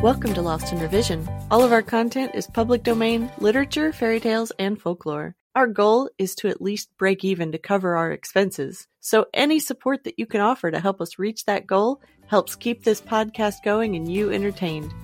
Welcome to Lost in Revision. All of our content is public domain, literature, fairy tales, and folklore. Our goal is to at least break even to cover our expenses. So any support that you can offer to help us reach that goal helps keep this podcast going and you entertained.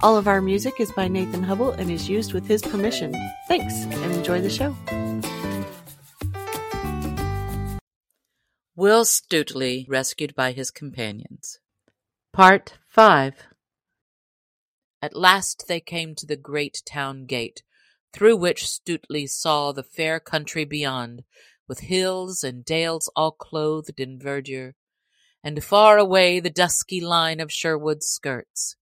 All of our music is by Nathan Hubble and is used with his permission. Thanks and enjoy the show. Will Stutely rescued by his companions. Part 5 At last they came to the great town gate, through which Stutely saw the fair country beyond, with hills and dales all clothed in verdure, and far away the dusky line of Sherwood's skirts.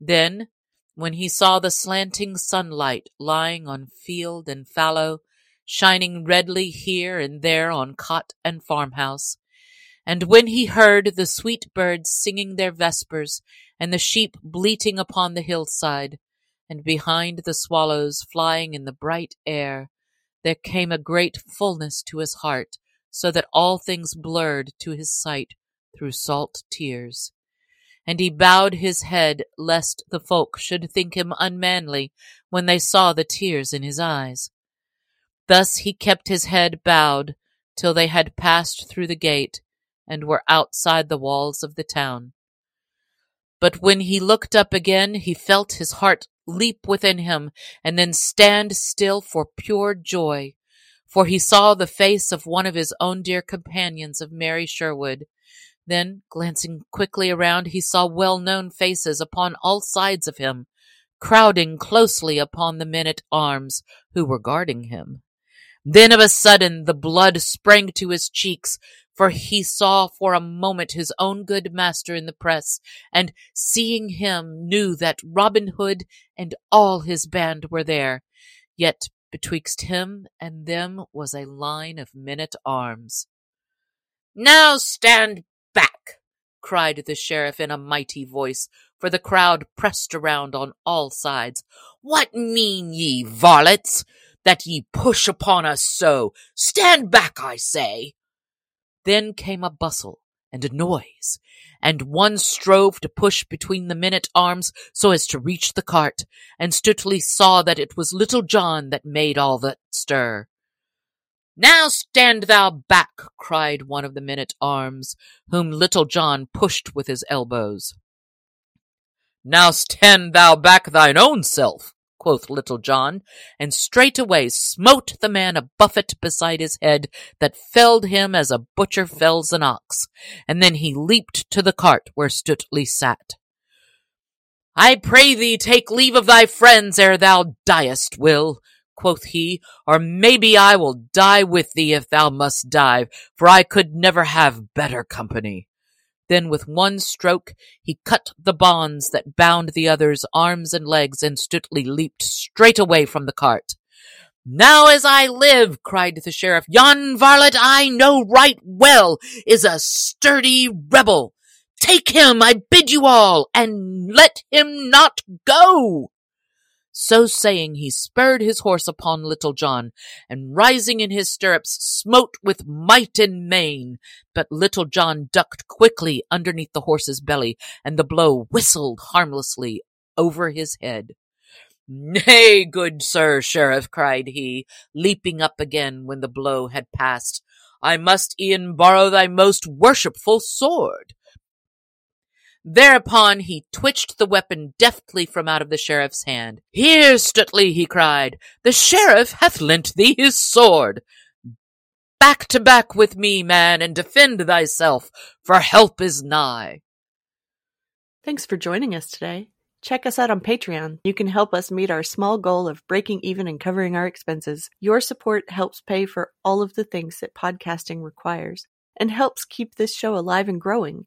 Then, when he saw the slanting sunlight lying on field and fallow, shining redly here and there on cot and farmhouse, and when he heard the sweet birds singing their vespers, and the sheep bleating upon the hillside, and behind the swallows flying in the bright air, there came a great fullness to his heart, so that all things blurred to his sight through salt tears. And he bowed his head lest the folk should think him unmanly when they saw the tears in his eyes. Thus he kept his head bowed till they had passed through the gate and were outside the walls of the town. But when he looked up again, he felt his heart leap within him and then stand still for pure joy, for he saw the face of one of his own dear companions of merry Sherwood. Then, glancing quickly around, he saw well-known faces upon all sides of him, crowding closely upon the men at arms who were guarding him. Then of a sudden the blood sprang to his cheeks, for he saw for a moment his own good master in the press, and seeing him knew that Robin Hood and all his band were there. Yet betwixt him and them was a line of men at arms. Now stand back, cried the sheriff in a mighty voice, for the crowd pressed around on all sides. What mean ye, varlets? that ye push upon us so. Stand back, I say. Then came a bustle and a noise, and one strove to push between the men at arms so as to reach the cart, and Stutely saw that it was Little John that made all that stir. Now stand thou back, cried one of the men at arms, whom Little John pushed with his elbows. Now stand thou back thine own self, quoth Little John, and straightway smote the man a buffet beside his head that felled him as a butcher fells an ox, and then he leaped to the cart where Stutely sat. I pray thee take leave of thy friends ere thou diest, Will, quoth he, or maybe I will die with thee if thou must die, for I could never have better company. Then with one stroke he cut the bonds that bound the other's arms and legs, and Stutely leaped straight away from the cart. Now as I live, cried the sheriff, yon varlet I know right well is a sturdy rebel. Take him, I bid you all, and let him not go. So saying, he spurred his horse upon Little John, and rising in his stirrups, smote with might and main. But Little John ducked quickly underneath the horse's belly, and the blow whistled harmlessly over his head. Nay, good sir sheriff, cried he, leaping up again when the blow had passed. I must e'en borrow thy most worshipful sword. Thereupon he twitched the weapon deftly from out of the sheriff's hand. Here, Stutely, he cried, the sheriff hath lent thee his sword. Back to back with me, man, and defend thyself, for help is nigh. Thanks for joining us today. Check us out on Patreon. You can help us meet our small goal of breaking even and covering our expenses. Your support helps pay for all of the things that podcasting requires and helps keep this show alive and growing.